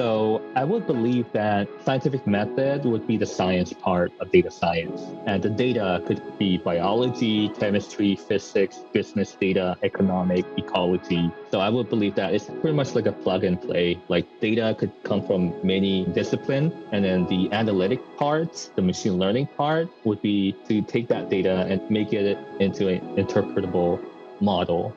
So I would believe that scientific method would be the science part of data science. And the data could be biology, chemistry, physics, business data, economic, ecology. So I would believe that it's pretty much like a plug and play. Like data could come from many disciplines. And then the analytic part, the machine learning part would be to take that data and make it into an interpretable model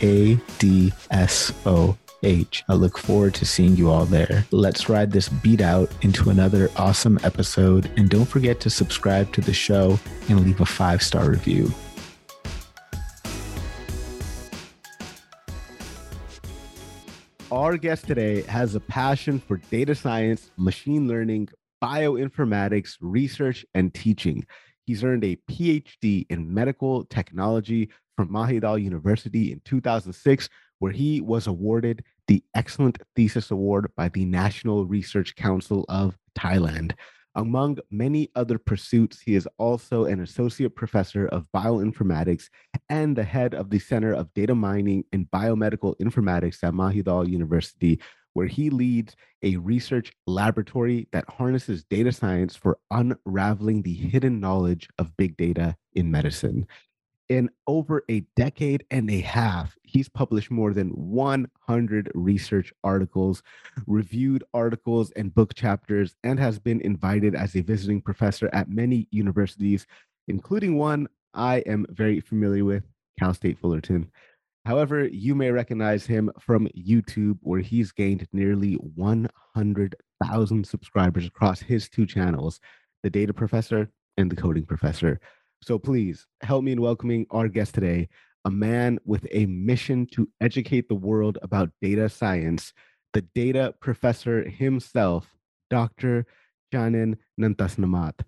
ADSO. H. I look forward to seeing you all there. Let's ride this beat out into another awesome episode. And don't forget to subscribe to the show and leave a five star review. Our guest today has a passion for data science, machine learning, bioinformatics, research, and teaching. He's earned a PhD in medical technology from Mahidol University in 2006, where he was awarded the Excellent Thesis Award by the National Research Council of Thailand. Among many other pursuits, he is also an associate professor of bioinformatics and the head of the Center of Data Mining and Biomedical Informatics at Mahidol University, where he leads a research laboratory that harnesses data science for unraveling the hidden knowledge of big data in medicine in over a decade and a half, he's published more than 100 research articles, reviewed articles and book chapters, and has been invited as a visiting professor at many universities, including one I am very familiar with, Cal State Fullerton. However, you may recognize him from YouTube, where he's gained nearly 100,000 subscribers across his two channels, The Data Professor and The Coding Professor. So please help me in welcoming our guest today, a man with a mission to educate the world about data science, the data professor himself, Dr. Chanin Nantasenamat.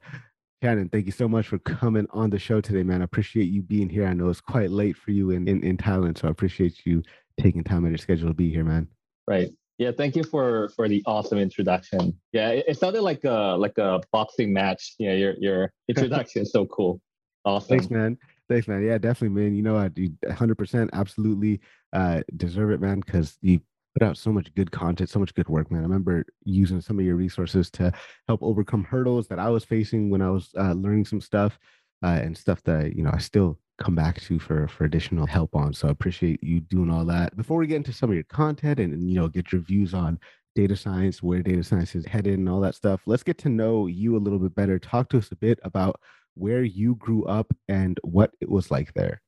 Chanin, thank you so much for coming on the show today, man. I appreciate you being here. I know it's quite late for you in, in, in Thailand, so I appreciate you taking time out of your schedule to be here, man. Right. Yeah, thank you for for the awesome introduction. Yeah, it, it sounded like a like a boxing match. Yeah, your your introduction is so cool. Awesome. Thanks, man. Thanks, man. Yeah, definitely, man. You know, I do 100% absolutely uh, deserve it, man, because you put out so much good content, so much good work, man. I remember using some of your resources to help overcome hurdles that I was facing when I was uh, learning some stuff uh, and stuff that, you know, I still come back to for for additional help on. So I appreciate you doing all that. Before we get into some of your content and, and you know, get your views on data science, where data science is headed and all that stuff, let's get to know you a little bit better. Talk to us a bit about where you grew up and what it was like there.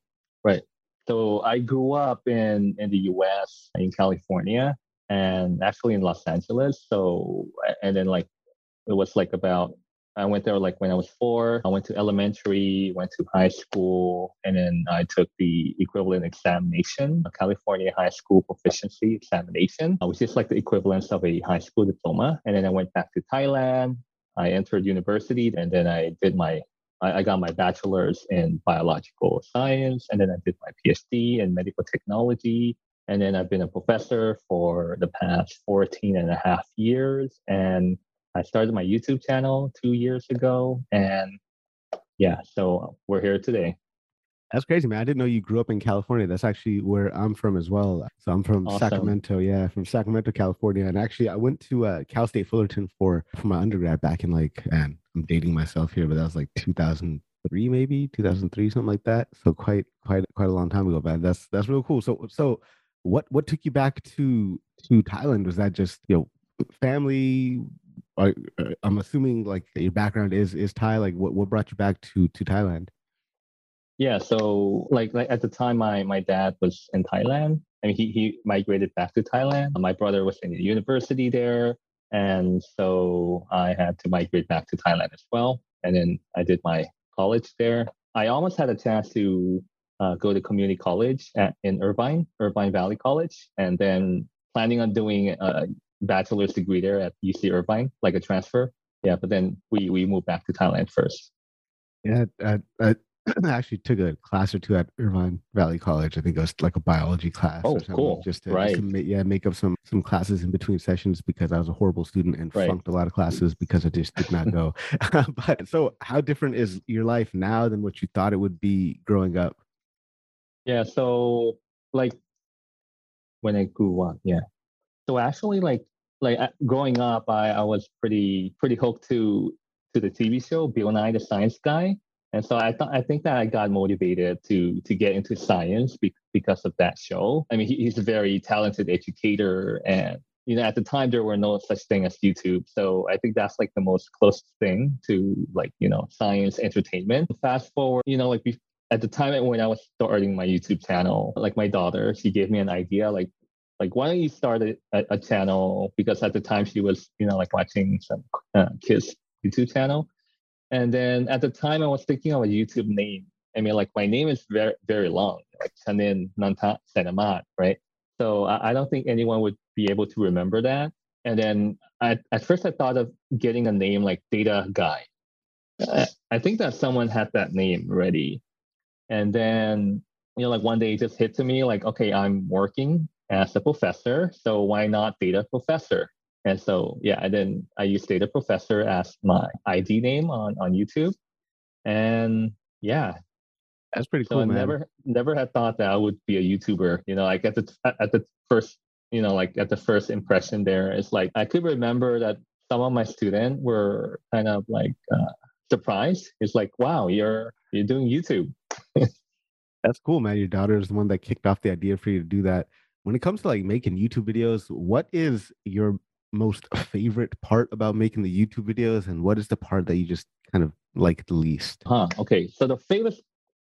Right. So I grew up in in the U.S. in California and actually in Los Angeles. So and then like it was like about I went there like when I was four. I went to elementary, went to high school, and then I took the equivalent examination, a California High School Proficiency Examination, which is like the equivalent of a high school diploma. And then I went back to Thailand. I entered university, and then I did my I, I got my bachelor's in biological science, and then I did my PhD in medical technology. And then I've been a professor for the past 14 and a half years. And I started my YouTube channel two years ago. And yeah, so we're here today. That's crazy, man. I didn't know you grew up in California. That's actually where I'm from as well. So I'm from awesome. Sacramento. Yeah, from Sacramento, California. And actually, I went to uh, Cal State Fullerton for for my undergrad back in like, and I'm dating myself here, but that was like 2003, maybe 2003, something like that. So quite quite quite a long time ago. But that's that's real cool. So so what what took you back to to Thailand? Was that just you know family? Uh, I'm assuming like your background is is Thai. Like what what brought you back to to Thailand? Yeah, so like like at the time, my my dad was in Thailand, and he he migrated back to Thailand. My brother was in the university there, and so I had to migrate back to Thailand as well. and then I did my college there. I almost had a chance to uh, go to community college at, in Irvine, Irvine Valley College, and then planning on doing a bachelor's degree there at UC Irvine, like a transfer. Yeah, but then we we moved back to Thailand first. Yeah, I, I actually took a class or two at Irvine Valley College. I think it was like a biology class. Oh, cool! Just to, right. Just to make, yeah, make up some some classes in between sessions because I was a horrible student and right. flunked a lot of classes because I just did not go. but so, how different is your life now than what you thought it would be growing up? Yeah. So, like when I grew up, yeah. So actually, like like uh, growing up, I, I was pretty pretty hooked to to the TV show Bill Nye the Science Guy, and so I thought I think that I got motivated to to get into science be, because of that show. I mean, he, he's a very talented educator, and you know, at the time there were no such thing as YouTube, so I think that's like the most close thing to like you know science entertainment. Fast forward, you know, like at the time when I was starting my YouTube channel, like my daughter, she gave me an idea, like like why don't you start a, a, channel because at the time she was you know like watching some uh, kids youtube channel and then at the time i was thinking of a youtube name i mean like my name is very very long like chanin nanta senamat right so I, I, don't think anyone would be able to remember that and then I, at first i thought of getting a name like data guy I, I think that someone had that name already and then you know like one day it just hit to me like okay i'm working as a professor. So why not data professor? And so yeah, and then I use data professor as my ID name on on YouTube. And yeah, that's pretty so cool. I man. never never had thought that I would be a YouTuber. You know, like at the at the first you know like at the first impression there, it's like I could remember that some of my students were kind of like uh, surprised. It's like, wow, you're you're doing YouTube. That's cool, man. Your daughter is the one that kicked off the idea for you to do that when it comes to like making YouTube videos, what is your most favorite part about making the YouTube videos, and what is the part that you just kind of like the least? Huh. Okay. So the favorite,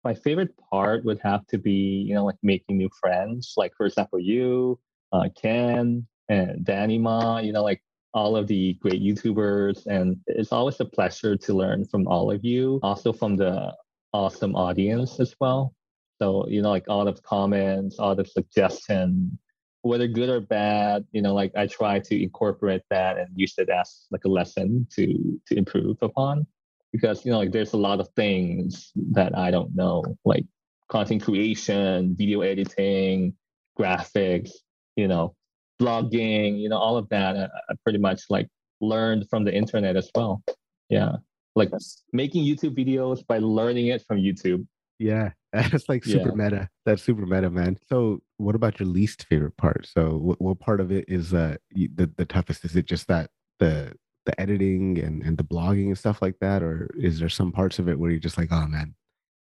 my favorite part would have to be, you know, like making new friends. Like for example, you, uh, Ken, and Danny Ma. You know, like all of the great YouTubers, and it's always a pleasure to learn from all of you. Also from the awesome audience as well. So, you know, like all the comments, all the suggestion, whether good or bad, you know, like I try to incorporate that and use it as like a lesson to to improve upon. Because, you know, like there's a lot of things that I don't know, like content creation, video editing, graphics, you know, blogging, you know, all of that I, I pretty much like learned from the internet as well. Yeah. Like making YouTube videos by learning it from YouTube. Yeah, that's like super yeah. meta. That's super meta, man. So, what about your least favorite part? So, what, what part of it is uh the the toughest? Is it just that the the editing and and the blogging and stuff like that, or is there some parts of it where you're just like, oh man,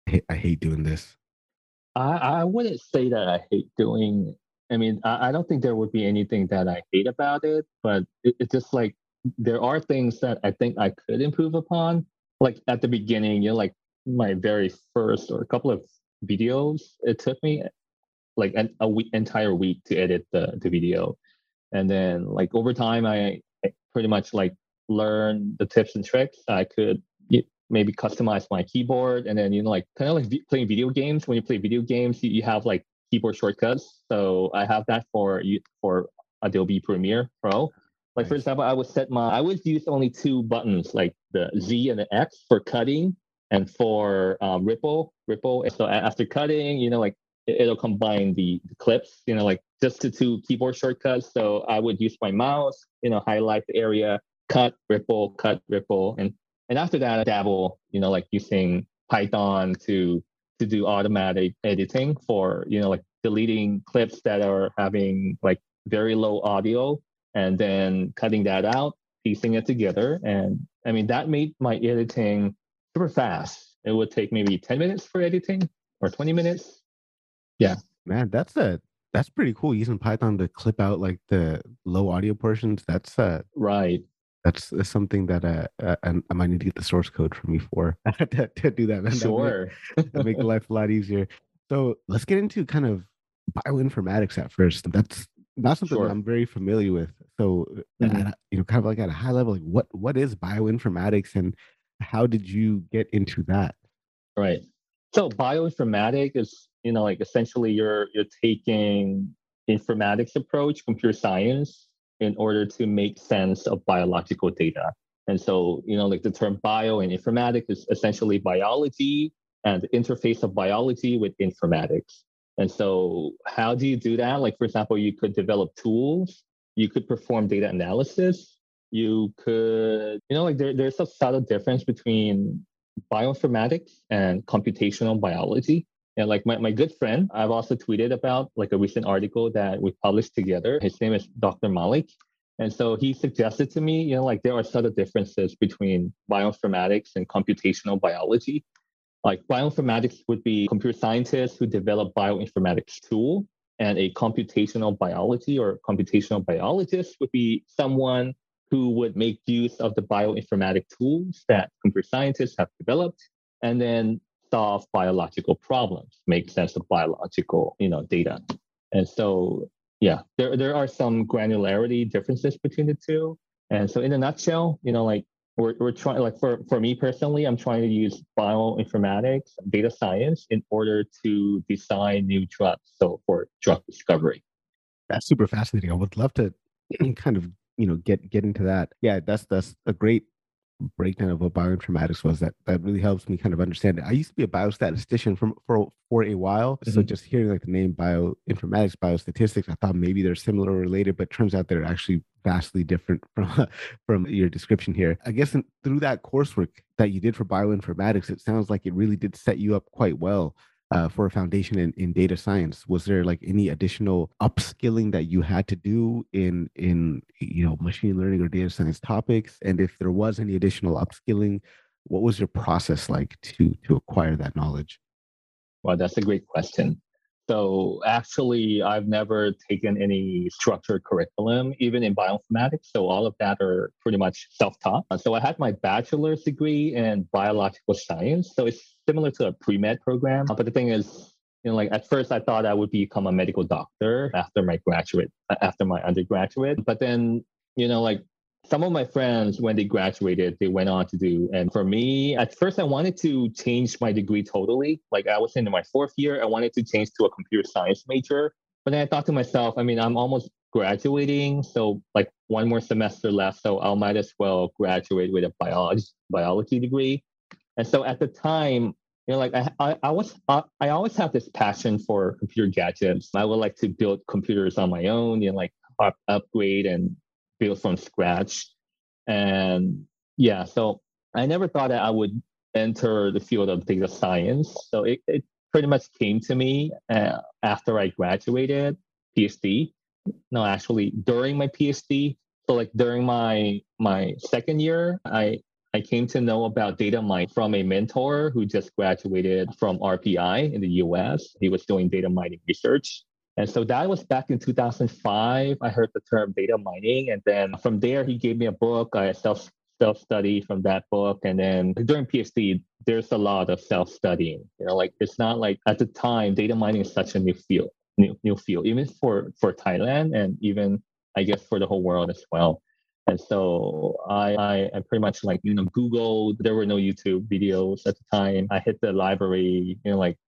I hate, I hate doing this? I I wouldn't say that I hate doing. I mean, I, I don't think there would be anything that I hate about it, but it, it's just like there are things that I think I could improve upon. Like at the beginning, you're like my very first or a couple of videos, it took me like an a week, entire week to edit the, the video. And then like over time, I, I pretty much like learned the tips and tricks. I could maybe customize my keyboard and then, you know, like kind of like v- playing video games. When you play video games, you, you have like keyboard shortcuts. So I have that for you for Adobe Premiere Pro. Like for example, I would set my I would use only two buttons, like the Z and the X for cutting and for um, Ripple, Ripple. So after cutting, you know, like it, will combine the, clips, you know, like just the two keyboard shortcuts. So I would use my mouse, you know, highlight the area, cut, Ripple, cut, Ripple, and and after that, I dabble, you know, like using Python to to do automatic editing for, you know, like deleting clips that are having like very low audio and then cutting that out, piecing it together. And I mean, that made my editing super fast. It would take maybe 10 minutes for editing or 20 minutes. Yeah. Man, that's a that's pretty cool using Python to clip out like the low audio portions. That's uh right. That's, that's something that uh, uh, I might need to get the source code from you for to, to, do that. Man. Sure, that make, make life a lot easier. So let's get into kind of bioinformatics at first. That's not something sure. that I'm very familiar with. So, mm-hmm. at, you know, kind of like at a high level, like what what is bioinformatics, and how did you get into that? Right. So bioinformatics is, you know, like essentially you're you're taking informatics approach, computer science, in order to make sense of biological data. And so, you know, like the term bio and informatics is essentially biology and the interface of biology with informatics. And so, how do you do that? Like, for example, you could develop tools, you could perform data analysis, you could, you know, like there, there's a subtle difference between bioinformatics and computational biology. And like my, my good friend, I've also tweeted about like a recent article that we published together. His name is Dr. Malik. And so he suggested to me, you know, like there are subtle differences between bioinformatics and computational biology. Like bioinformatics would be computer scientists who develop bioinformatics tool, and a computational biology or computational biologist would be someone who would make use of the bioinformatic tools that computer scientists have developed and then solve biological problems, make sense of biological, you know, data. And so, yeah, there, there are some granularity differences between the two. And so in a nutshell, you know, like we're, we're trying, like for, for me personally, I'm trying to use bioinformatics, data science in order to design new drugs. So for drug discovery. That's super fascinating. I would love to kind of you know get get into that yeah that's that's a great breakdown of what bioinformatics was that that really helps me kind of understand it. I used to be a biostatistician from for for a while. Mm-hmm. So just hearing like the name bioinformatics, biostatistics, I thought maybe they're similar or related, but turns out they're actually vastly different from from your description here. I guess in, through that coursework that you did for bioinformatics, it sounds like it really did set you up quite well uh, for a foundation in, in data science was there like any additional upskilling that you had to do in in you know machine learning or data science topics and if there was any additional upskilling what was your process like to to acquire that knowledge well that's a great question so actually, I've never taken any structured curriculum, even in bioinformatics. So all of that are pretty much self-taught. So I had my bachelor's degree in biological science. So it's similar to a pre-med program. Uh, but the thing is, you know, like at first I thought I would become a medical doctor after my graduate, uh, after my undergraduate. But then, you know, like some of my friends when they graduated they went on to do and for me at first i wanted to change my degree totally like i was in my fourth year i wanted to change to a computer science major but then i thought to myself i mean i'm almost graduating so like one more semester left so i might as well graduate with a biology biology degree and so at the time you know like i i, I was I, I always have this passion for computer gadgets i would like to build computers on my own you know like up, upgrade and build from scratch. And yeah, so I never thought that I would enter the field of data science. So it, it pretty much came to me uh, after I graduated PhD. No, actually during my PhD. So like during my my second year, I I came to know about data mining from a mentor who just graduated from RPI in the US. He was doing data mining research. And so that was back in 2005. I heard the term data mining. And then from there, he gave me a book. I self self study from that book. And then during PhD, there's a lot of self studying. You know, like it's not like at the time, data mining is such a new field, new new field, even for for Thailand and even I guess for the whole world as well. And so I, I, pretty much like, you know, Google, there were no YouTube videos at the time. I hit the library, you know, like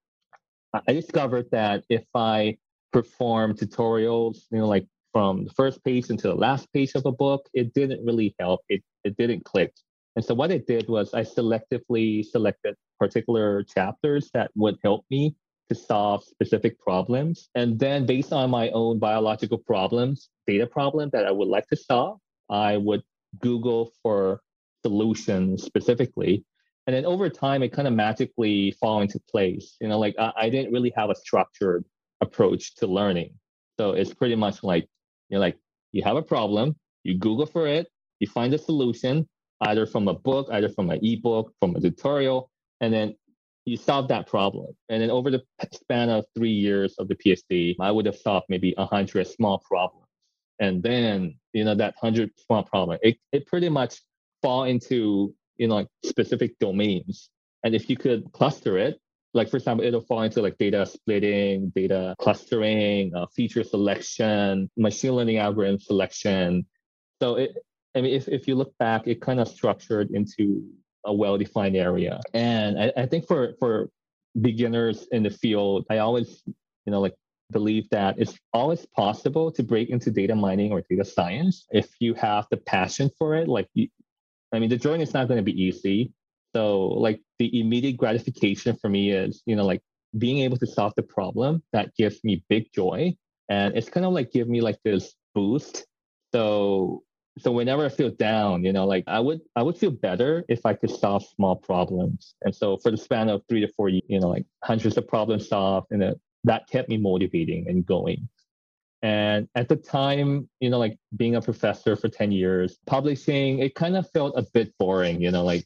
I discovered that if I perform tutorials, you know, like from the first page into the last page of a book, it didn't really help. It it didn't click. And so what I did was I selectively selected particular chapters that would help me to solve specific problems. And then based on my own biological problems, data problem that I would like to solve, I would Google for solutions specifically. And then over time, it kind of magically fall into place. You know, like I, I didn't really have a structured approach to learning. So it's pretty much like you're like you have a problem, you Google for it, you find a solution either from a book, either from an ebook, from a tutorial, and then you solve that problem. And then over the span of three years of the PhD, I would have solved maybe a hundred small problems. And then, you know, that hundred small problem, it, it pretty much fall into, you know, like specific domains. And if you could cluster it, like for example, it'll fall into like data splitting, data clustering, uh, feature selection, machine learning algorithm selection. So it, I mean, if, if you look back, it kind of structured into a well-defined area. And I, I think for for beginners in the field, I always, you know, like believe that it's always possible to break into data mining or data science if you have the passion for it. Like, I mean, the journey is not going to be easy. So, like, the immediate gratification for me is, you know, like being able to solve the problem that gives me big joy. And it's kind of like give me like this boost. So, so whenever I feel down, you know, like I would I would feel better if I could solve small problems. And so for the span of three to four you know, like hundreds of problems solved, and it, that kept me motivating and going. And at the time, you know, like being a professor for 10 years, publishing, it kind of felt a bit boring, you know, like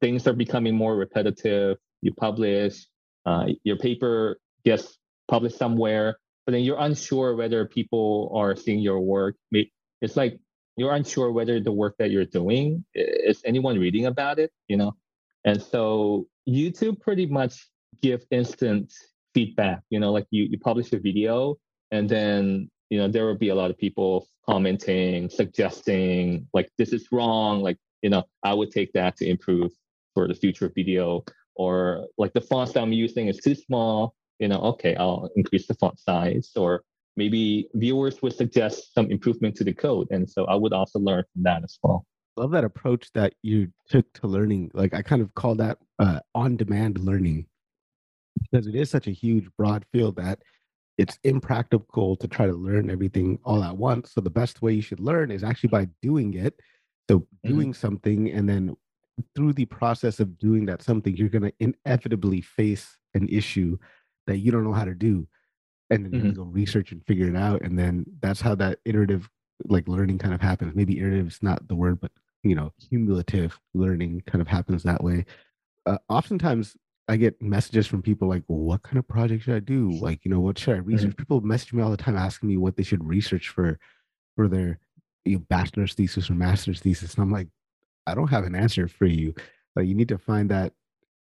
things are becoming more repetitive. You publish, uh, your paper gets published somewhere, but then you're unsure whether people are seeing your work. It's like you're unsure whether the work that you're doing is anyone reading about it, you know? And so YouTube pretty much give instant feedback, you know, like you, you publish a video and then, you know, there will be a lot of people commenting, suggesting like this is wrong. Like, you know, I would take that to improve for the future video or like the font that I'm using is too small, you know, okay, I'll increase the font size or maybe viewers would suggest some improvement to the code. And so I would also learn from that as well. Love that approach that you took to learning. Like I kind of call that uh, on demand learning because it is such a huge, broad field that it's impractical to try to learn everything all at once. So the best way you should learn is actually by doing it. So mm-hmm. doing mm-hmm. something and then through the process of doing that something, you're going to inevitably face an issue that you don't know how to do and then mm-hmm. you go research and figure it out and then that's how that iterative like learning kind of happens maybe iterative is not the word but you know cumulative learning kind of happens that way uh, oftentimes i get messages from people like well, what kind of project should i do like you know what should i research mm-hmm. people message me all the time asking me what they should research for for their you know, bachelor's thesis or master's thesis and i'm like i don't have an answer for you like you need to find that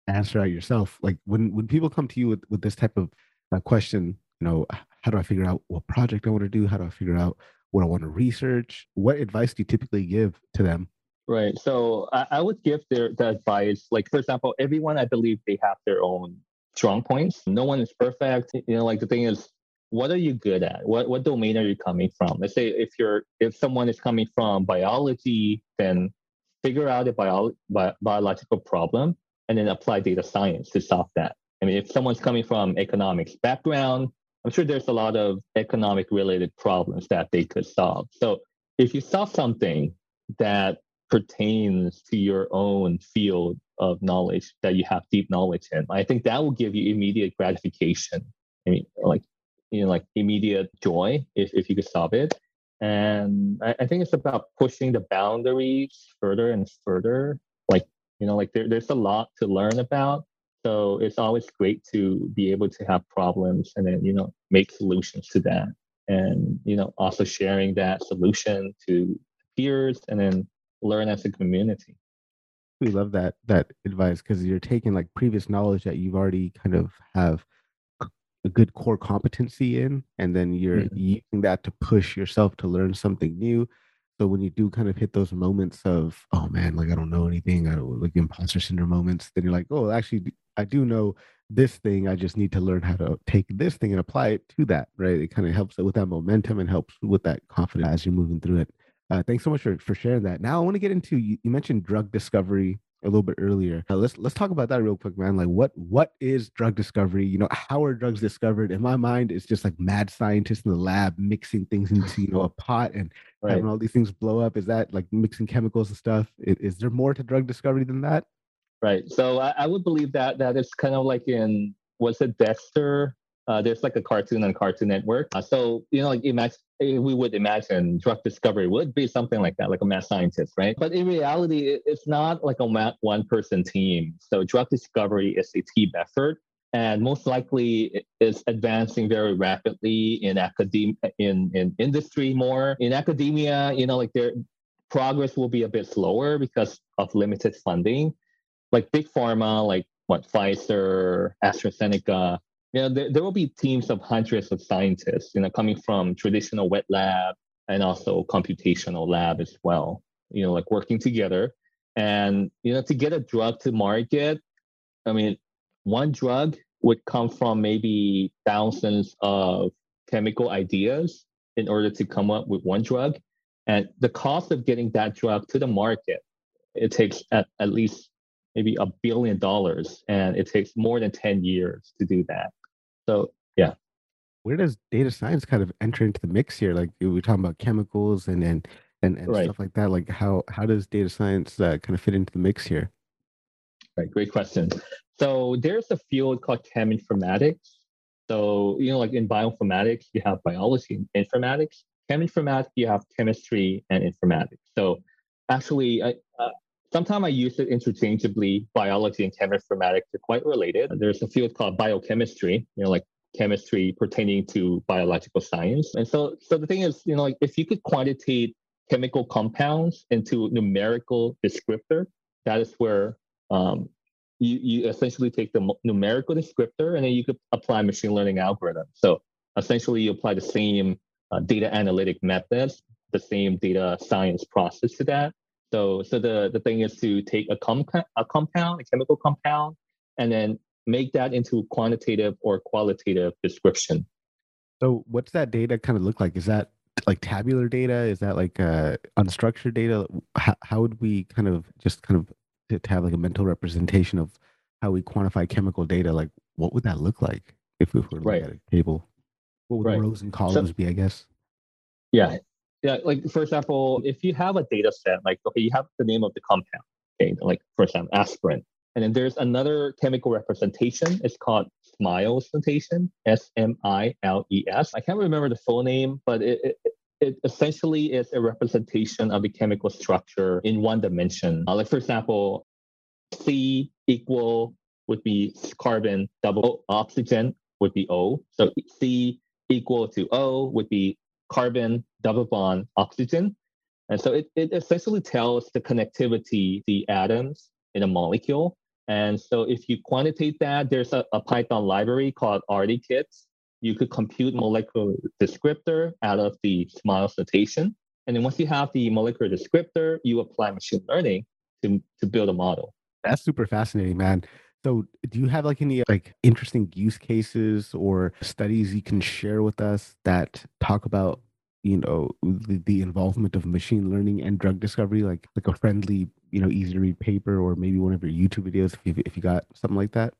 answer out yourself like when when people come to you with, with this type of uh, question you know, how do I figure out what project I want to do? How do I figure out what I want to research? What advice do you typically give to them? Right. So I, I would give their the advice, like for example, everyone I believe they have their own strong points. No one is perfect. You know, like the thing is, what are you good at? What what domain are you coming from? Let's say if you're if someone is coming from biology, then figure out a bio, bi- biological problem and then apply data science to solve that. I mean, if someone's coming from economics background, I'm sure there's a lot of economic related problems that they could solve. So if you solve something that pertains to your own field of knowledge that you have deep knowledge in, I think that will give you immediate gratification. I mean, like, you know, like immediate joy if, if you could solve it. And I, I think it's about pushing the boundaries further and further. Like, you know, like there, there's a lot to learn about so it's always great to be able to have problems and then, you know, make solutions to that. And, you know, also sharing that solution to peers and then learn as a community. We love that that advice because you're taking like previous knowledge that you've already kind of have a good core competency in, and then you're mm-hmm. using that to push yourself to learn something new. So when you do kind of hit those moments of, oh man, like I don't know anything, I don't like imposter syndrome moments, then you're like, oh, actually, I do know this thing. I just need to learn how to take this thing and apply it to that, right? It kind of helps with that momentum and helps with that confidence as you're moving through it. Uh, thanks so much for, for sharing that. Now I want to get into you, you mentioned drug discovery a little bit earlier. Uh, let's let's talk about that real quick, man. Like what what is drug discovery? You know, how are drugs discovered? In my mind, it's just like mad scientists in the lab mixing things into you know a pot and right. having all these things blow up. Is that like mixing chemicals and stuff? Is, is there more to drug discovery than that? Right. So I, I would believe that that is kind of like in was it Dexter? Uh, there's like a cartoon on Cartoon Network. Uh, so you know, like imagine eh, we would imagine drug discovery would be something like that, like a mad scientist, right? But in reality, it, it's not like a one person team. So drug discovery is a team effort, and most likely is advancing very rapidly in academia, in in industry more. In academia, you know, like their progress will be a bit slower because of limited funding like big pharma, like what Pfizer, AstraZeneca, you know, there, there will be teams of hundreds of scientists, you know, coming from traditional wet lab and also computational lab as well, you know, like working together. And you know, to get a drug to market, I mean, one drug would come from maybe thousands of chemical ideas in order to come up with one drug. And the cost of getting that drug to the market, it takes at, at least maybe a billion dollars and it takes more than 10 years to do that. So yeah. Where does data science kind of enter into the mix here? Like we are talking about chemicals and and and, and right. stuff like that. Like how how does data science uh, kind of fit into the mix here? Right, great question. So there's a field called cheminformatics. So you know, like in bioinformatics, you have biology and informatics. Cheminformatics, you have chemistry and informatics. So actually, I, uh, sometimes I use it interchangeably. Biology and cheminformatics are quite related. There's a field called biochemistry. You know, like chemistry pertaining to biological science. And so, so the thing is, you know, like if you could quantitate chemical compounds into numerical descriptor, that is where um, you, you essentially take the numerical descriptor and then you could apply machine learning algorithm. So essentially you apply the same uh, data analytic methods, the same data science process to that. So, so the, the thing is to take a, com- a compound, a chemical compound, and then make that into quantitative or qualitative description. So what's that data kind of look like? Is that like tabular data? Is that like uh, unstructured data? How, how would we kind of just kind of to, have like a mental representation of how we quantify chemical data, like what would that look like if we were right. at a table? What would right. rows and columns so, be, I guess? Yeah. Yeah. Like for example, if you have a data set, like okay, you have the name of the compound, okay, like for example, aspirin. And then there's another chemical representation. It's called SMILES notation, S M I L E S. I can't remember the full name, but it, it, it essentially is a representation of the chemical structure in one dimension. Uh, like for example, C equal would be carbon double oxygen would be O. So C equal to O would be carbon double bond oxygen. And so it, it essentially tells the connectivity, the atoms in a molecule. And so if you quantitate that, there's a, a Python library called RDKits you could compute molecular descriptor out of the SMILES notation. And then once you have the molecular descriptor, you apply machine learning to, to build a model. That's super fascinating, man. So do you have like any like interesting use cases or studies you can share with us that talk about you know the, the involvement of machine learning and drug discovery like like a friendly you know easy to read paper or maybe one of your youtube videos if you, if you got something like that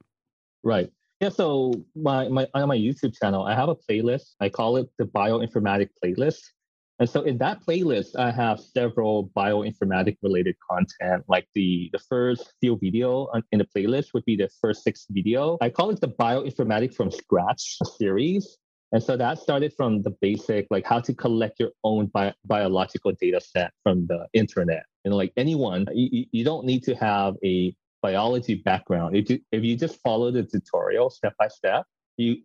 right yeah, so my, my on my YouTube channel, I have a playlist. I call it the bioinformatic playlist. And so in that playlist, I have several bioinformatic related content. Like the the first few video in the playlist would be the first six video. I call it the bioinformatic from scratch series. And so that started from the basic, like how to collect your own bi- biological data set from the internet. And like anyone, you, you don't need to have a biology background, if you, if you just follow the tutorial step by step, you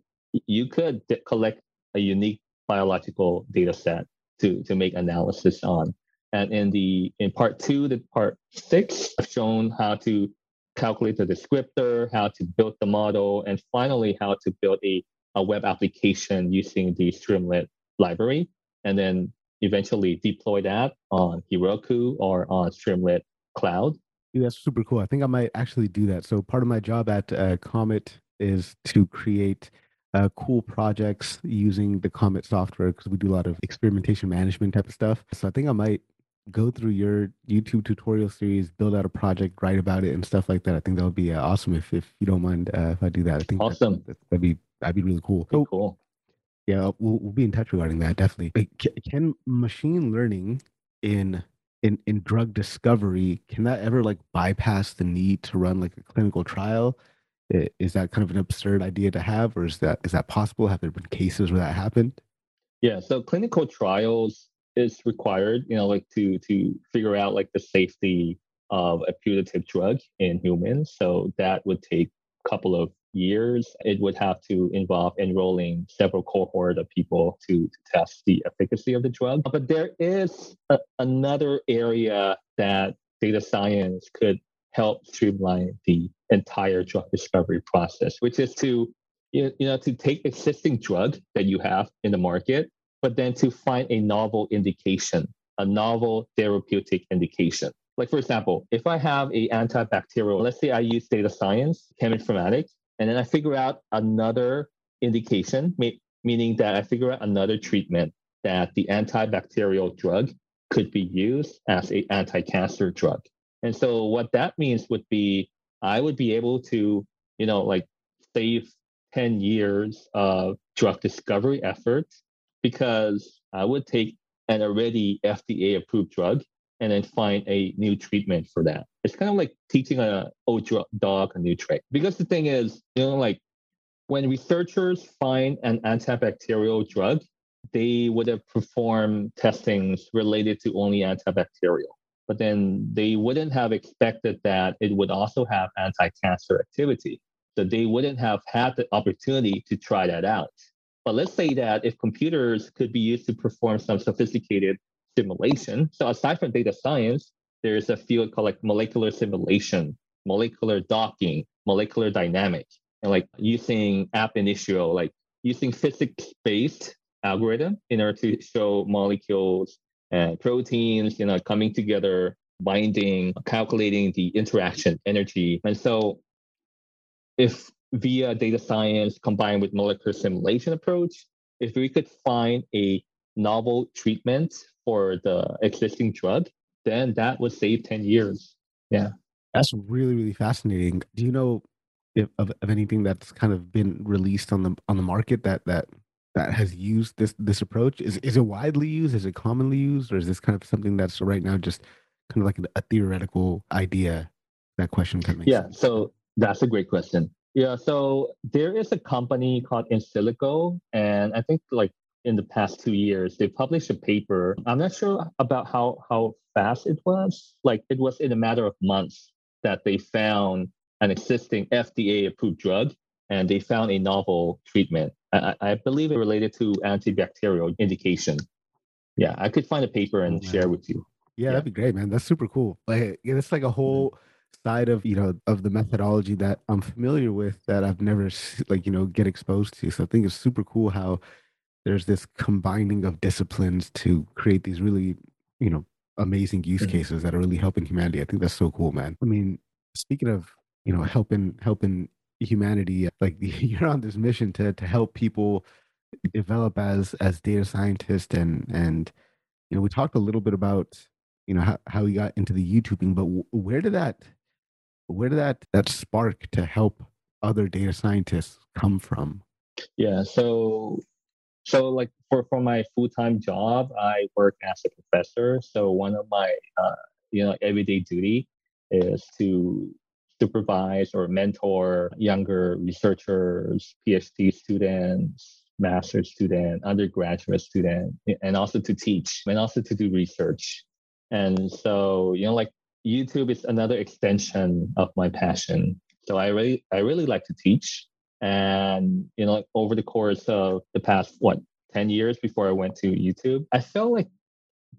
you could collect a unique biological data set to to make analysis on. And in the in part two, the part six, I've shown how to calculate the descriptor, how to build the model, and finally how to build a, a web application using the Streamlit library, and then eventually deploy that on Heroku or on Streamlit Cloud Dude, that's super cool. I think I might actually do that. So part of my job at uh, Comet is to create uh, cool projects using the Comet software because we do a lot of experimentation management type of stuff. So I think I might go through your YouTube tutorial series, build out a project, write about it, and stuff like that. I think that would be uh, awesome if if you don't mind uh, if I do that. I think awesome. That, would be that'd be really cool. So, cool. Yeah, we'll, we'll be in touch regarding that. Definitely. Can machine learning in in in drug discovery can that ever like bypass the need to run like a clinical trial is that kind of an absurd idea to have or is that is that possible? Have there been cases where that happened? Yeah so clinical trials is required you know like to to figure out like the safety of a putative drug in humans. So that would take a couple of years, it would have to involve enrolling several cohort of people to, to test the efficacy of the drug. But there is a, another area that data science could help streamline the entire drug discovery process, which is to you know to take existing drug that you have in the market, but then to find a novel indication, a novel therapeutic indication. like for example, if I have a antibacterial, let's say I use data science, cheminformatics, and then I figure out another indication, meaning that I figure out another treatment that the antibacterial drug could be used as an anti-cancer drug. And so what that means would be I would be able to, you know, like save 10 years of drug discovery efforts because I would take an already FDA approved drug and then find a new treatment for that. It's kind of like teaching a old dog a new trick. Because the thing is, you know, like when researchers find an antibacterial drug, they would have performed testings related to only antibacterial. But then they wouldn't have expected that it would also have anti-cancer activity. So they wouldn't have had the opportunity to try that out. But let's say that if computers could be used to perform some sophisticated simulation, so aside from data science, there's a field called like molecular simulation, molecular docking, molecular dynamics, and like using ab initio, like using physics-based algorithm in order to show molecules and proteins, you know, coming together, binding, calculating the interaction energy. And so if via data science combined with molecular simulation approach, if we could find a novel treatment for the existing drug, then that would save 10 years. Yeah. That's really, really fascinating. Do you know if, of, of anything that's kind of been released on the on the market that that that has used this this approach? Is is it widely used? Is it commonly used, or is this kind of something that's right now just kind of like a, theoretical idea? That question kind of yeah. Sense. So that's a great question. Yeah, so there is a company called InSilico, and I think like in the past two years, they published a paper. I'm not sure about how how fast it was. Like it was in a matter of months that they found an existing FDA approved drug and they found a novel treatment. I, I believe it related to antibacterial indication. Yeah, I could find a paper and oh, share with you. Yeah, yeah, that'd be great, man. That's super cool. Like it's like a whole side of you know of the methodology that I'm familiar with that I've never like you know get exposed to. So I think it's super cool how there's this combining of disciplines to create these really you know amazing use mm-hmm. cases that are really helping humanity. I think that's so cool, man. I mean, speaking of you know helping helping humanity, like you're on this mission to to help people develop as as data scientists and and you know we talked a little bit about you know how, how we got into the youtubing but where did that where did that that spark to help other data scientists come from? Yeah, so so like for for my full time job, I work as a professor. So one of my uh, you know everyday duty is to supervise or mentor younger researchers, PhD students, master's student, undergraduate student, and also to teach and also to do research. And so, you know, like YouTube is another extension of my passion. So I really I really like to teach. And you know, over the course of the past what 10 years before I went to YouTube, I felt like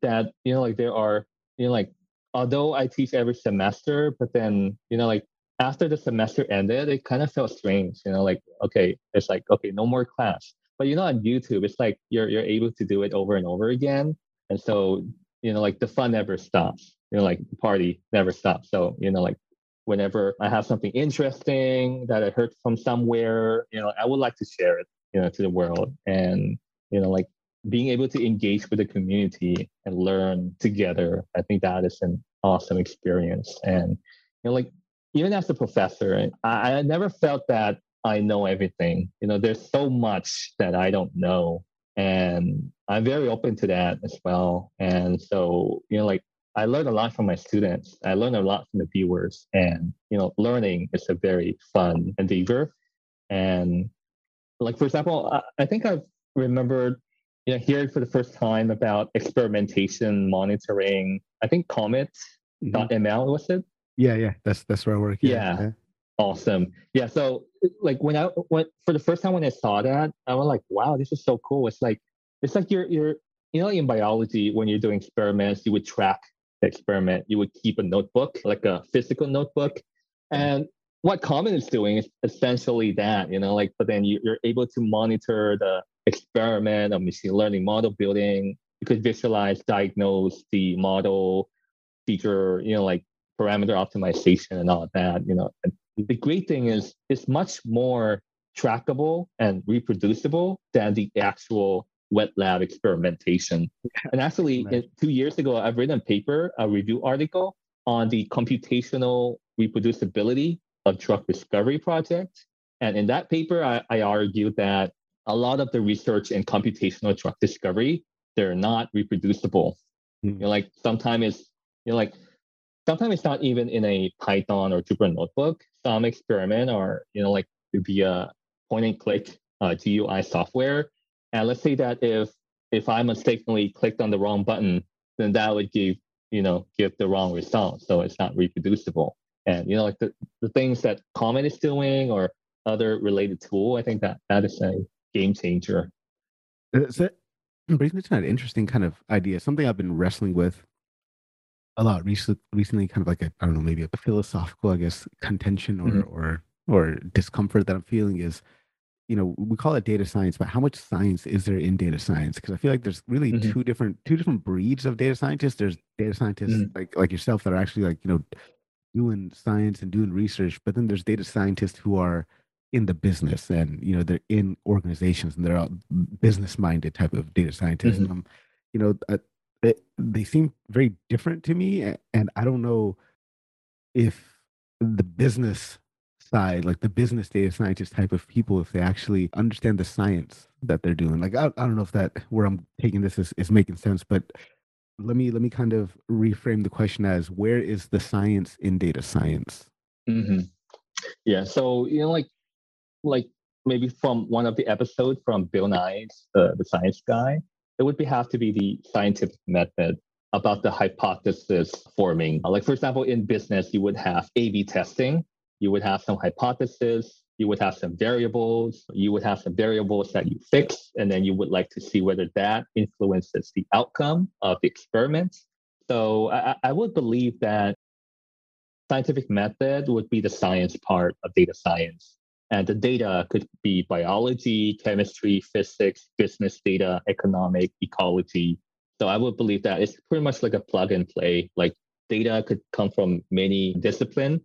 that, you know, like there are, you know, like although I teach every semester, but then, you know, like after the semester ended, it kind of felt strange, you know, like, okay, it's like, okay, no more class. But you know, on YouTube, it's like you're you're able to do it over and over again. And so, you know, like the fun never stops you know, like the party never stops. So, you know, like whenever I have something interesting that I heard from somewhere, you know, I would like to share it, you know, to the world. And, you know, like being able to engage with the community and learn together, I think that is an awesome experience. And, you know, like even as a professor, I, I never felt that I know everything. You know, there's so much that I don't know. And I'm very open to that as well. And so, you know, like I learn a lot from my students. I learn a lot from the viewers, and you know, learning is a very fun endeavor. And like for example, I, I think I've remembered, you know, hearing for the first time about experimentation monitoring. I think Comet mm-hmm. ML was it? Yeah, yeah, that's that's where I work. Yeah. yeah. Awesome. Yeah. So like when I went for the first time when I saw that, I was like, wow, this is so cool. It's like it's like you're you're you know in biology when you're doing experiments, you would track the experiment, you would keep a notebook, like a physical notebook. And what Comet is doing is essentially that, you know, like, but then you, are able to monitor the experiment of machine learning model building. You could visualize, diagnose the model, feature, you know, like parameter optimization and all that, you know. And the great thing is it's much more trackable and reproducible than the actual wet lab experimentation. And actually, two years ago, I've written a paper, a review article on the computational reproducibility of drug discovery project. And in that paper, I, I argued that a lot of the research in computational drug discovery, they're not reproducible. Mm. You know, like sometimes it's, you know, like sometimes it's not even in a Python or Jupyter notebook. Some experiment or, you know, like via point and click uh, GUI software. And let's say that if if I mistakenly clicked on the wrong button, then that would give you know give the wrong result. So it's not reproducible. And you know like the, the things that Comet is doing or other related tool, I think that that is a game changer. It's a, brings me to an interesting kind of idea. Something I've been wrestling with a lot recently. Recently, kind of like a I don't know, maybe a philosophical, I guess, contention or mm-hmm. or or discomfort that I'm feeling is you know we call it data science but how much science is there in data science because i feel like there's really mm-hmm. two different two different breeds of data scientists there's data scientists mm-hmm. like like yourself that are actually like you know doing science and doing research but then there's data scientists who are in the business and you know they're in organizations and they're all business minded type of data scientists mm-hmm. um, you know uh, it, they seem very different to me and i don't know if the business side, like the business data scientist type of people, if they actually understand the science that they're doing. Like I, I don't know if that where I'm taking this is, is making sense, but let me let me kind of reframe the question as where is the science in data science? Mm-hmm. Yeah, so you know, like like maybe from one of the episodes from Bill Nye's uh, the Science Guy, it would be, have to be the scientific method about the hypothesis forming. Like for example, in business, you would have A/B testing, you would have some hypothesis, you would have some variables, you would have some variables that you fix, and then you would like to see whether that influences the outcome of the experiment. So I, I would believe that scientific method would be the science part of data science. And the data could be biology, chemistry, physics, business data, economic, ecology. So I would believe that it's pretty much like a plug and play. Like data could come from many disciplines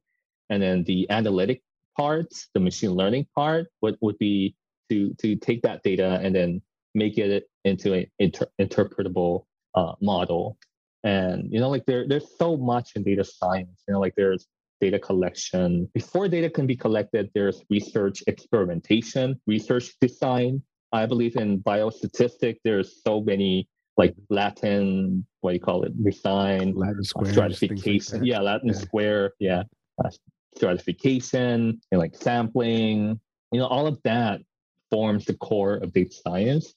and then the analytic part, the machine learning part, would, would be to, to take that data and then make it into an inter- interpretable uh, model. And, you know, like there, there's so much in data science, you know, like there's data collection. Before data can be collected, there's research experimentation, research design. I believe in biostatistics, there's so many like Latin, what do you call it, design, Latin square, stratification. Like yeah, Latin yeah. square. Yeah. Uh, stratification and like sampling, you know, all of that forms the core of data science.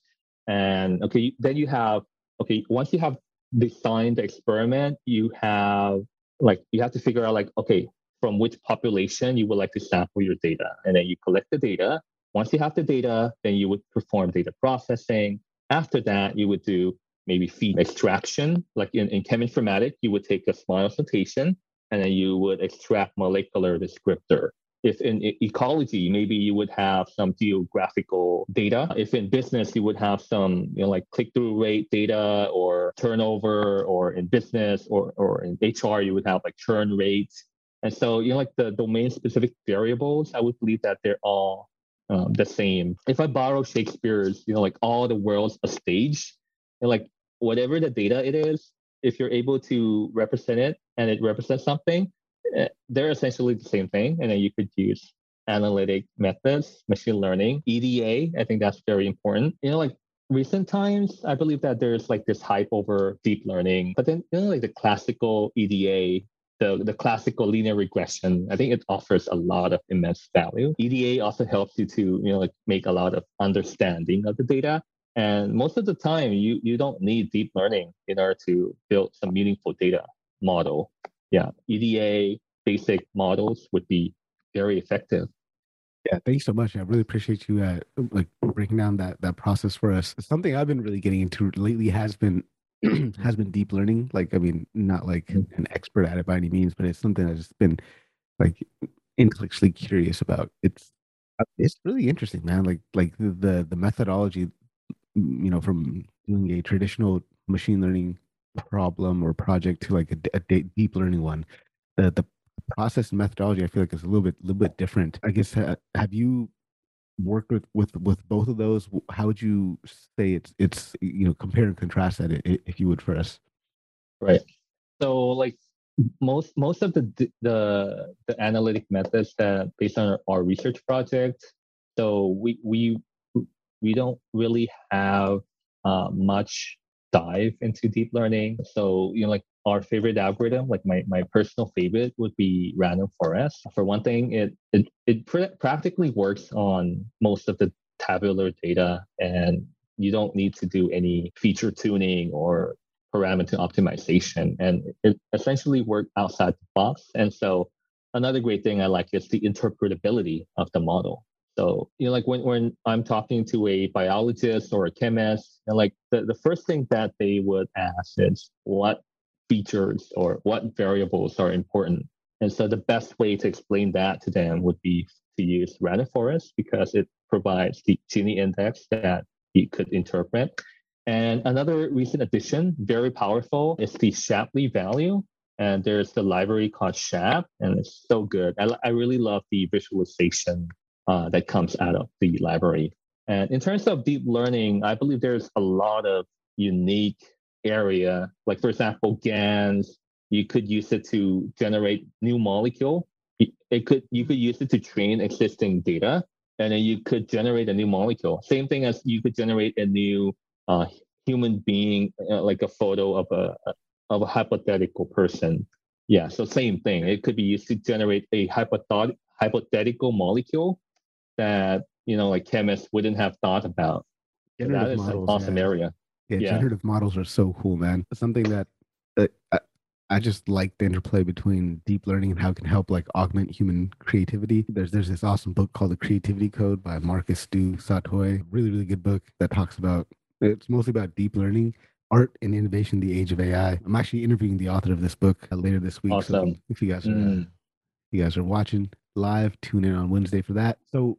And okay, then you have, okay, once you have designed the experiment, you have like, you have to figure out like, okay, from which population you would like to sample your data. And then you collect the data. Once you have the data, then you would perform data processing. After that, you would do maybe feature extraction. Like in, in cheminformatics, you would take a SMILES notation and then you would extract molecular descriptor. If in ecology, maybe you would have some geographical data. If in business, you would have some, you know, like click-through rate data or turnover, or in business or, or in HR, you would have like churn rates. And so, you know, like the domain-specific variables, I would believe that they're all um, the same. If I borrow Shakespeare's, you know, like all the world's a stage, and like whatever the data it is, if you're able to represent it and it represents something, Uh, they're essentially the same thing. And then you could use analytic methods, machine learning, EDA. I think that's very important. You know, like recent times, I believe that there's like this hype over deep learning, but then you know, like the classical EDA, the, the classical linear regression, I think it offers a lot of immense value. EDA also helps you to, you know, like make a lot of understanding of the data. And most of the time, you, you don't need deep learning in order to build some meaningful data model. Yeah, EDA basic models would be very effective. Yeah, thanks so much. I really appreciate you uh, like breaking down that that process for us. Something I've been really getting into lately has been has been deep learning. Like, I mean, not like mm-hmm. an expert at it by any means, but it's something I've just been like intellectually curious about. It's uh, it's really interesting, man. Like like the the methodology you know, from doing a traditional machine learning problem or project to like a, a deep learning one, the the process methodology I feel like is a little bit a little bit different. I guess have you worked with with with both of those? How would you say it's it's you know compare and contrast that if you would for us? Right. So like most most of the the the analytic methods that based on our, our research project, so we we we don't really have uh, much dive into deep learning. So you know like our favorite algorithm, like my, my personal favorite would be random forest. For one thing, it it, it pr- practically works on most of the tabular data and you don't need to do any feature tuning or parameter optimization. And it essentially works outside the box. And so another great thing I like is the interpretability of the model. So, you know, like when, when I'm talking to a biologist or a chemist, and like the, the first thing that they would ask is what features or what variables are important. And so the best way to explain that to them would be to use random forest because it provides the Gini index that you could interpret. And another recent addition, very powerful, is the Shapley value. And there's the library called Shap, and it's so good. I, I really love the visualization uh, that comes out of the library. And in terms of deep learning, I believe there's a lot of unique area. Like for example, GANs, you could use it to generate new molecule. It could you could use it to train existing data, and then you could generate a new molecule. Same thing as you could generate a new uh, human being, uh, like a photo of a of a hypothetical person. Yeah, so same thing. It could be used to generate a hypothetical hypothetical molecule that you know like chemists wouldn't have thought about. that is models, an awesome yeah. area. Yeah, yeah, generative models are so cool, man. Something that uh, I, I just like the interplay between deep learning and how it can help like augment human creativity. There's there's this awesome book called The Creativity Code by Marcus du Sautoy. Really, really good book that talks about it's mostly about deep learning, art and innovation, the age of AI. I'm actually interviewing the author of this book uh, later this week. Awesome. So if you guys are mm. uh, you guys are watching live, tune in on Wednesday for that. So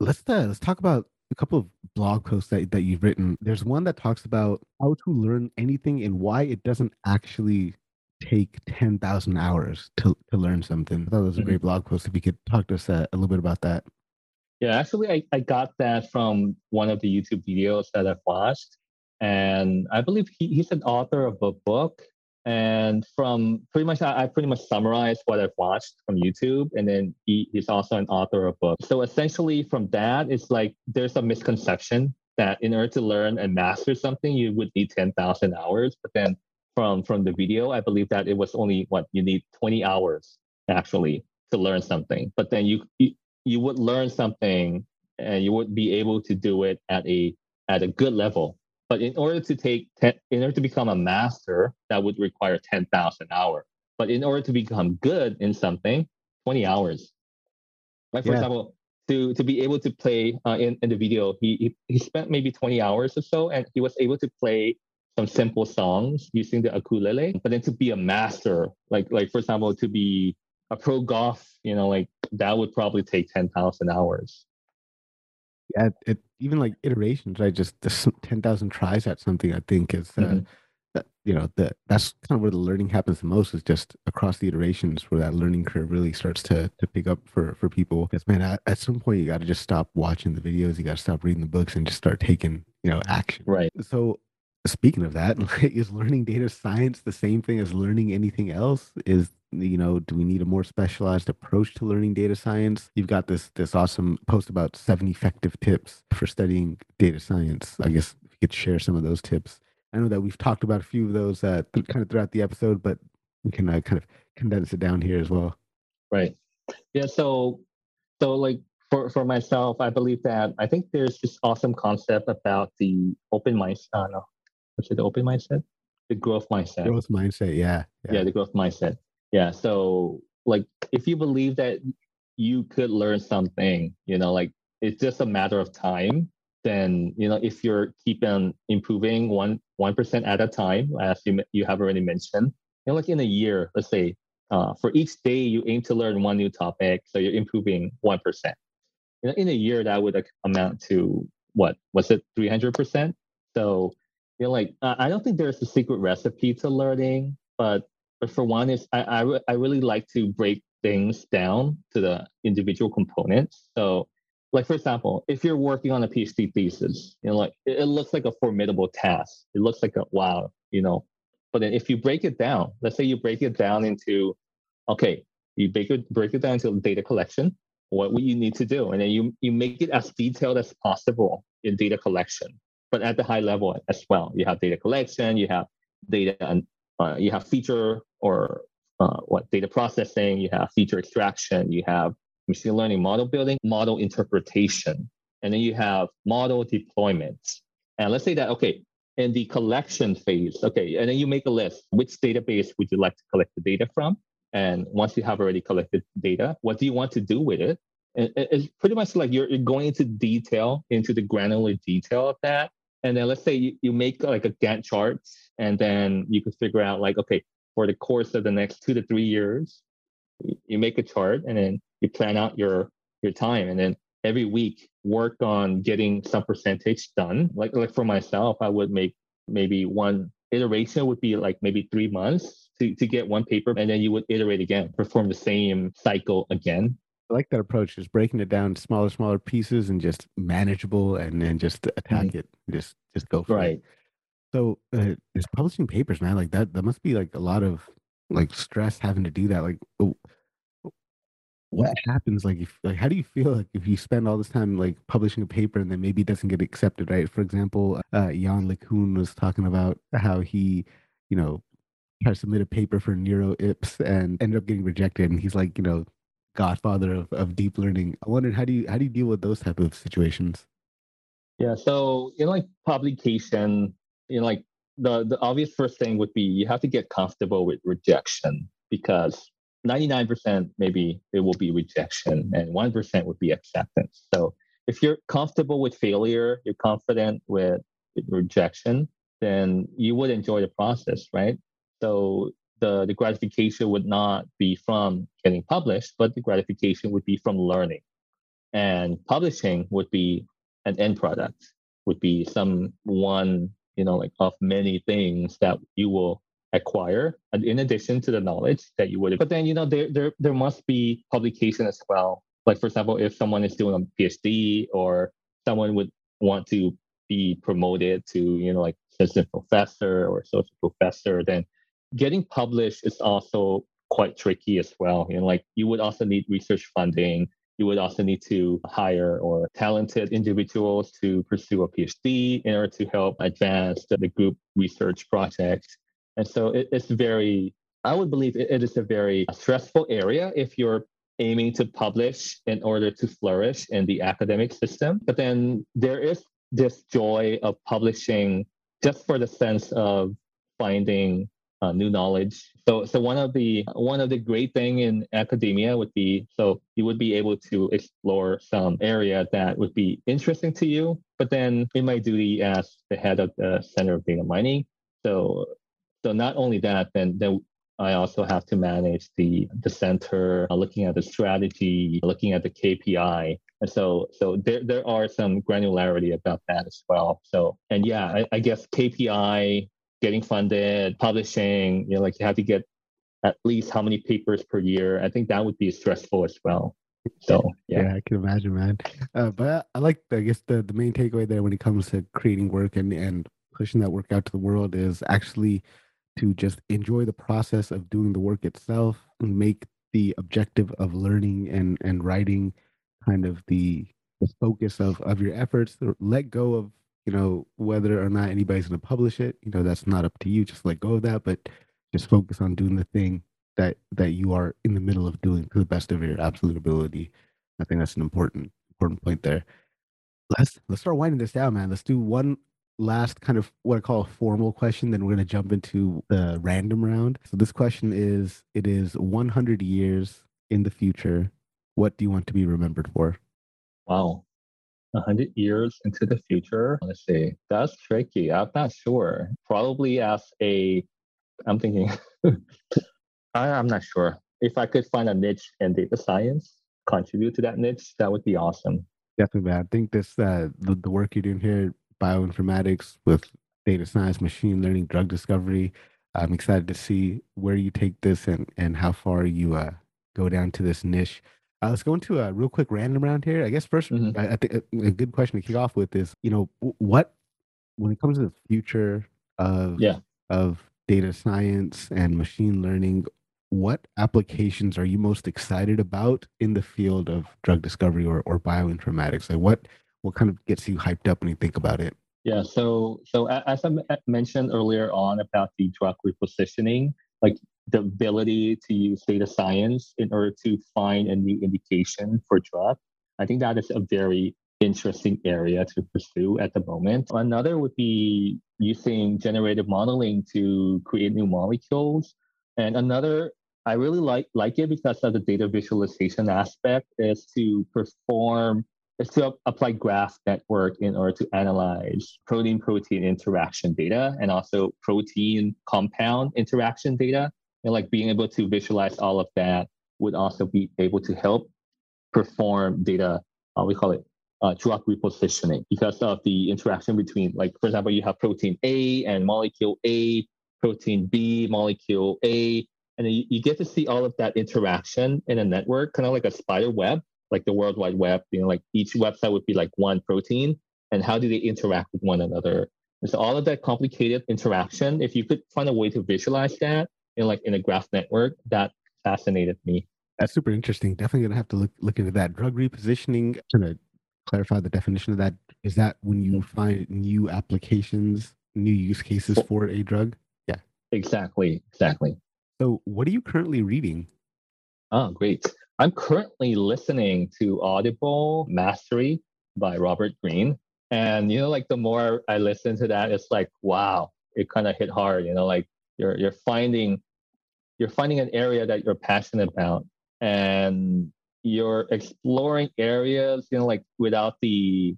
let's uh, let's talk about a couple of blog posts that, that you've written. There's one that talks about how to learn anything and why it doesn't actually take 10,000 hours to, to learn something. I thought it was a great mm-hmm. blog post. If you could talk to us uh, a little bit about that. Yeah, actually, I, I got that from one of the YouTube videos that I've watched. And I believe he, he's an author of a book and from pretty much, I, I, pretty much summarized what I've watched from YouTube. And then he, he's also an author of books. So essentially, from that, it's like there's a misconception that in order to learn and master something, you would need 10,000 hours. But then from from the video, I believe that it was only what you need 20 hours actually to learn something. But then you you, you would learn something and you would be able to do it at a at a good level but in order to take, ten, in order to become a master, that would require 10,000 hours. But in order to become good in something, 20 hours. Like for yeah. example, to, to be able to play uh, in, in the video, he, he, he spent maybe 20 hours or so, and he was able to play some simple songs using the ukulele. But then to be a master, like like for example, to be a pro golf, you know, like that would probably take 10,000 hours yeah, it, even like iterations, right? Just the ten thousand tries at something. I think is uh, mm-hmm. that, you know that that's kind of where the learning happens the most. Is just across the iterations where that learning curve really starts to to pick up for for people. Because man, at, at some point you got to just stop watching the videos. You got to stop reading the books and just start taking you know action. Right. So speaking of that, is learning data science the same thing as learning anything else? Is you know do we need a more specialized approach to learning data science? You've got this this awesome post about seven effective tips for studying data science. I guess if you could share some of those tips. I know that we've talked about a few of those uh, kind of throughout the episode but we can uh, kind of condense it down here as well. Right. Yeah so so like for for myself i believe that i think there's this awesome concept about the open mindset uh, no what's it the open mindset? The growth mindset. Growth mindset yeah, yeah. Yeah the growth mindset yeah so like if you believe that you could learn something you know like it's just a matter of time then you know if you're keeping improving one one percent at a time as you you have already mentioned you know like in a year let's say uh, for each day you aim to learn one new topic so you're improving one percent. You know, in a year that would amount to what was it 300 percent? So you know, like I don't think there's a secret recipe to learning, but but for one, is I I, I really like to break things down to the individual components. So, like for example, if you're working on a PhD thesis, you know, like it, it looks like a formidable task. It looks like a wow, you know. But then if you break it down, let's say you break it down into, okay, you break it break it down into data collection, what you need to do, and then you you make it as detailed as possible in data collection, but at the high level as well. You have data collection, you have data and uh, you have feature or uh, what data processing, you have feature extraction, you have machine learning model building, model interpretation, and then you have model deployment. And let's say that, okay, in the collection phase, okay, and then you make a list. Which database would you like to collect the data from? And once you have already collected data, what do you want to do with it? And it's pretty much like you're, going into detail, into the granular detail of that. And then let's say you, you make like a Gantt chart, and then you could figure out like, okay, for the course of the next two to three years, you make a chart and then you plan out your your time and then every week work on getting some percentage done. Like like for myself, I would make maybe one iteration would be like maybe three months to, to get one paper and then you would iterate again, perform the same cycle again. I like that approach, just breaking it down smaller, smaller pieces and just manageable and then just attack mm-hmm. it. Just just go for right. it. So uh, it's publishing papers, man. Like that, that must be like a lot of like stress having to do that. Like, what happens? Like, if like, how do you feel like if you spend all this time like publishing a paper and then maybe it doesn't get accepted, right? For example, uh, Yann LeCun was talking about how he, you know, tried to submit a paper for NeurIPS and ended up getting rejected, and he's like, you know, godfather of, of deep learning. I wondered how do you how do you deal with those type of situations? Yeah, so in like publication, you know, like the the obvious first thing would be you have to get comfortable with rejection because 99% maybe it will be rejection and 1% would be acceptance. So if you're comfortable with failure, you're confident with, with rejection, then you would enjoy the process, right? So the, the gratification would not be from getting published, but the gratification would be from learning. And publishing would be an end product, would be some one you know, like of many things that you will acquire in addition to the knowledge that you would but then you know there there there must be publication as well. Like for example if someone is doing a phd or someone would want to be promoted to you know like assistant professor or associate professor then getting published is also quite tricky as well. You know like you would also need research funding you would also need to hire or talented individuals to pursue a PhD in order to help advance the, group research project. And so it, it's very, I would believe it, it is a very stressful area if you're aiming to publish in order to flourish in the academic system. But then there is this joy of publishing just for the sense of finding uh, new knowledge. So, so one of the one of the great thing in academia would be so you would be able to explore some area that would be interesting to you. But then in my duty as the head of the Center of Data Mining, so so not only that, then then I also have to manage the the center, uh, looking at the strategy, looking at the KPI, and so so there there are some granularity about that as well. So and yeah, I, I guess KPI getting funded, publishing, you know, like you have to get at least how many papers per year. I think that would be stressful as well. So yeah, yeah I can imagine, man. Uh, but I, like, I guess the the main takeaway there when it comes to creating work and and pushing that work out to the world is actually to just enjoy the process of doing the work itself and make the objective of learning and and writing kind of the the focus of of your efforts let go of you know, whether or not anybody's going to publish it, you know, that's not up to you. Just let go of that, but just focus on doing the thing that that you are in the middle of doing to the best of your absolute ability. I think that's an important important point there. Let's let's start winding this down, man. Let's do one last kind of what I call a formal question, then we're going to jump into the random round. So this question is: It is 100 years in the future. What do you want to be remembered for? Wow. 100 years into the future, let's see, that's tricky. I'm not sure. Probably as a, I'm thinking, I, I'm not sure. If I could find a niche in data science, contribute to that niche, that would be awesome. Definitely. I think this, uh, the, the work you're doing here, bioinformatics with data science, machine learning, drug discovery. I'm excited to see where you take this and and how far you uh, go down to this niche. Uh, let's go into a real quick random round here. I guess 1st Mhm. I, I think a, a good question to kick off with is, you know, what when it comes to the future of Yeah. of data science and machine learning, what applications are you most excited about in the field of drug discovery or, or bioinformatics? Like what what kind of gets you hyped up when you think about it? Yeah. So, so as I mentioned earlier on about the drug repositioning, like the ability to use data science in order to find a new indication for drug, I think that is a very interesting area to pursue at the moment. Another would be using generative modeling to create new molecules, and another I really like like it because of the data visualization aspect is to perform is to apply graph network in order to analyze protein protein interaction data and also protein compound interaction data and like being able to visualize all of that would also be able to help perform data uh, we call it uh, drug repositioning because of the interaction between like for example you have protein a and molecule a protein b molecule a and you, you get to see all of that interaction in a network kind of like a spider web like the World Wide Web, you know, like each website would be like one protein, and how do they interact with one another? And so all of that complicated interaction, if you could find a way to visualize that in like in a graph network, that fascinated me. That's super interesting. Definitely gonna have to look look into that. Drug repositioning, to clarify the definition of that, is that when you find new applications, new use cases for a drug? Yeah. Exactly, exactly. So what are you currently reading? Oh, great. I'm currently listening to Audible Mastery by Robert Greene. And you know, like the more I listen to that, it's like, wow, it kind of hit hard. You know, like you're you're finding you're finding an area that you're passionate about and you're exploring areas, you know, like without the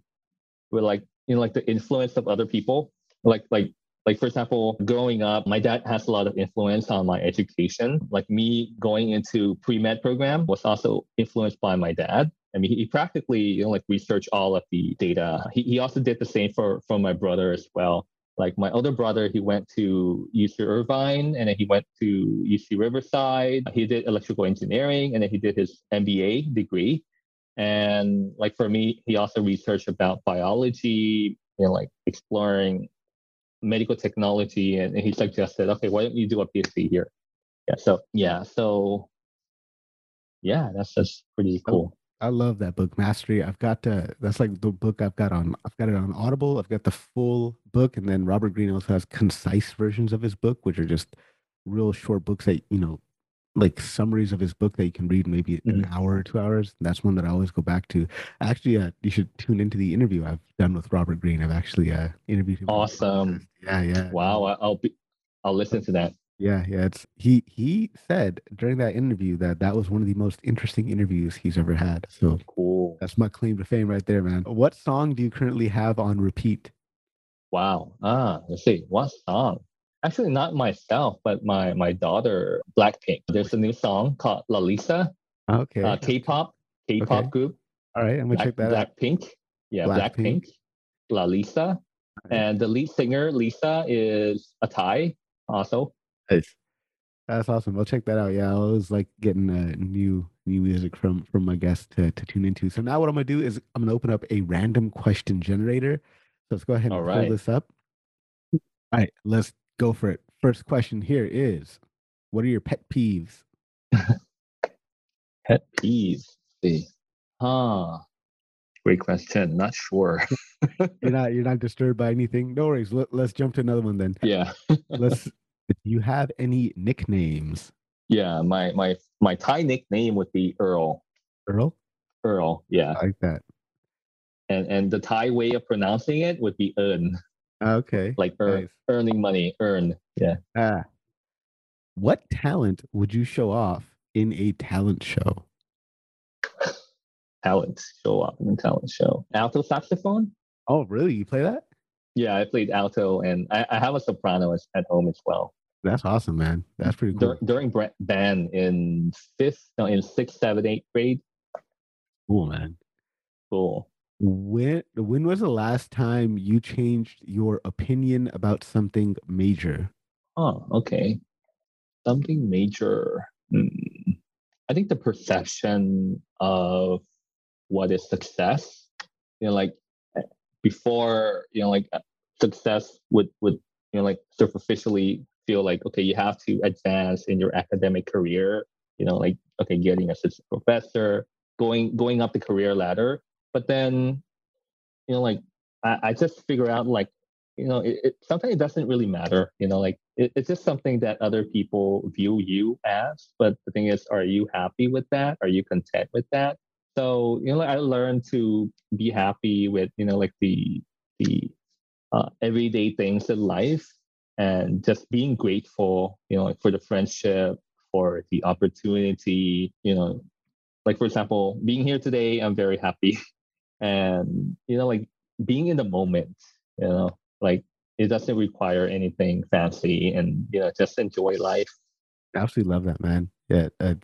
with like you know, like the influence of other people. Like like like for example growing up my dad has a lot of influence on my education like me going into pre-med program was also influenced by my dad I mean, he practically, you know, like research all of the data. He, he also did the same for for my brother as well. Like my older brother, he went to UC Irvine and then he went to UC Riverside. He did electrical engineering and then he did his MBA degree. And like for me, he also researched about biology and like exploring medical technology and he suggested okay why don't you do a phd here yeah so yeah so yeah that's just pretty cool I love that book, Mastery. I've got uh, that's like the book I've got on. I've got it on Audible. I've got the full book, and then Robert Greene also has concise versions of his book, which are just real short books that you know, like summaries of his book that you can read maybe an hour or two hours. That's one that I always go back to. Actually, uh, you should tune into the interview I've done with Robert Greene. I've actually uh, interviewed him. Awesome. Yeah, yeah. wow i'll be i'll listen to that Yeah, yeah. It's he he said during that interview that that was one of the most interesting interviews he's ever had. So cool that's my claim to fame right there, man. What song do you currently have on repeat? wow ah let's see what song actually not myself but my my daughter blackpink there's a new song called lalisa Okay. uh, k-pop k-pop Okay. group All right, I'm gonna Black, check that out. blackpink yeah Blackpink. blackpink lalisa and the lead singer lisa is a thai also Nice. That's awesome. I'll check that out. Yeah, I always like getting uh, new new music from from my guests to to tune into. So now what I'm gonna do is I'm gonna open up a random question generator. So let's go ahead and All pull right. this up. All right, let's go for it. First question here is, what are your pet peeves? Pet peeves. see. Huh. Great question. Not sure. You're not you're not disturbed by anything. No worries. Let, let's jump to another one then. yeah. Let's. Do you have any nicknames, Yeah. My my my Thai nickname would be Earl. Earl? Earl. Yeah. I like that. And and the Thai way of pronouncing it would be earn. Okay. Like earn, Nice. earning money. Earn. Yeah. Ah. What talent would you show off in a talent show? Talent. Show up in the talent show. Alto saxophone? Oh, really? You play that? Yeah, I played alto and I, I have a soprano at home as well. That's awesome, man. That's pretty cool. Dur- during bra- band in fifth, no, in sixth, seventh, eighth grade. Cool, man. Cool. When when was the last time you changed your opinion about something major? Oh, okay. Something major. Hmm. I think the perception of what is success. You know, like eh, before, you know, like uh, success would would you know like superficially feel like okay, you have to advance in your academic career. You know, like okay, getting assistant professor, going going up the career ladder. But then, you know, like I, I just figure out like you know, it, it, sometimes it doesn't really matter. You know, like it, it's just something that other people view you as. But the thing is, are you happy with that? Are you content with that? So you know, like I learned to be happy with you know, like the the uh, everyday things in life, and just being grateful. You know, for the friendship, for the opportunity. You know, like for example, being here today, I'm very happy, and you know, like being in the moment. You know, like it doesn't require anything fancy, and you know, just enjoy life. absolutely love that, man. Yeah, uh,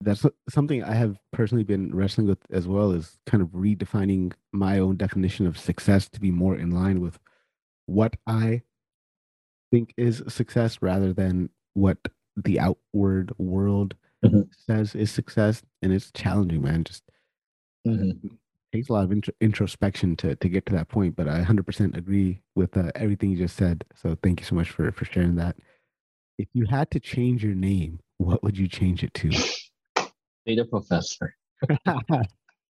that's something I have personally been wrestling with as well. Is kind of redefining my own definition of success to be more in line with what I think is success, rather than what the outward world mm-hmm. says is success. And it's challenging, man. Just mm-hmm takes a lot of int- introspection to to get to that point. But I 100% agree with uh, everything you just said. So thank you so much for for sharing that. If you had to change your name, what would you change it to? Data professor.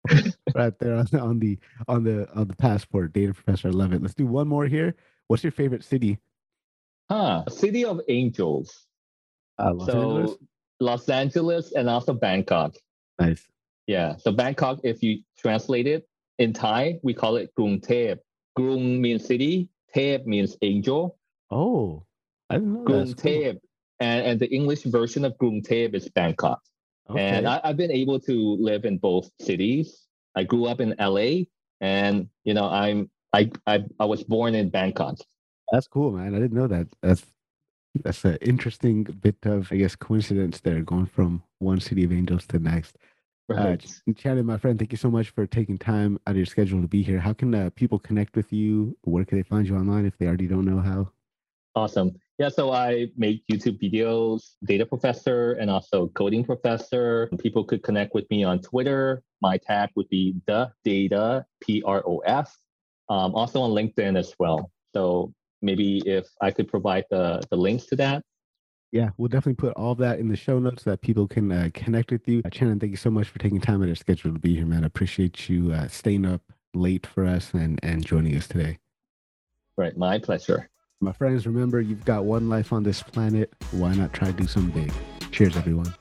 right there on, on the on the on the passport, data professor. I love it. Let's do one more here. What's your favorite city? Huh, City of Angels. Uh, Los so Angeles? Los Angeles and also Bangkok. Nice. Yeah. So Bangkok, if you translate it in Thai, we call it Krung Thep. Krung means city, Thep means angel. Oh, I didn't know Krung Thep. Cool. And, and the English version of Krung Thep is Bangkok. Okay. And I, I've been able to live in both cities. I grew up in LA and you know I'm I I, I was born in Bangkok. That's cool, man. I didn't know that. That's that's an interesting bit of I guess coincidence there, going from one city of angels to the next. Right. Uh, Chanin, my friend, thank you so much for taking time out of your schedule to be here. How can uh, people connect with you? Where can they find you online if they already don't know how? Awesome. Yeah, so I make YouTube videos, data professor, and also coding professor. People could connect with me on Twitter. My tag would be the data P R O F. Um, also on LinkedIn as well. So maybe if I could provide the the links to that, yeah, we'll definitely put all that in the show notes so that people can uh, connect with you. Uh, Chanin, thank you so much for taking time out of your schedule to be here, man. I appreciate you uh, staying up late for us and, and joining us today. Right, my pleasure. My friends, remember you've got one life on this planet. Why not try to do something big? Cheers, everyone.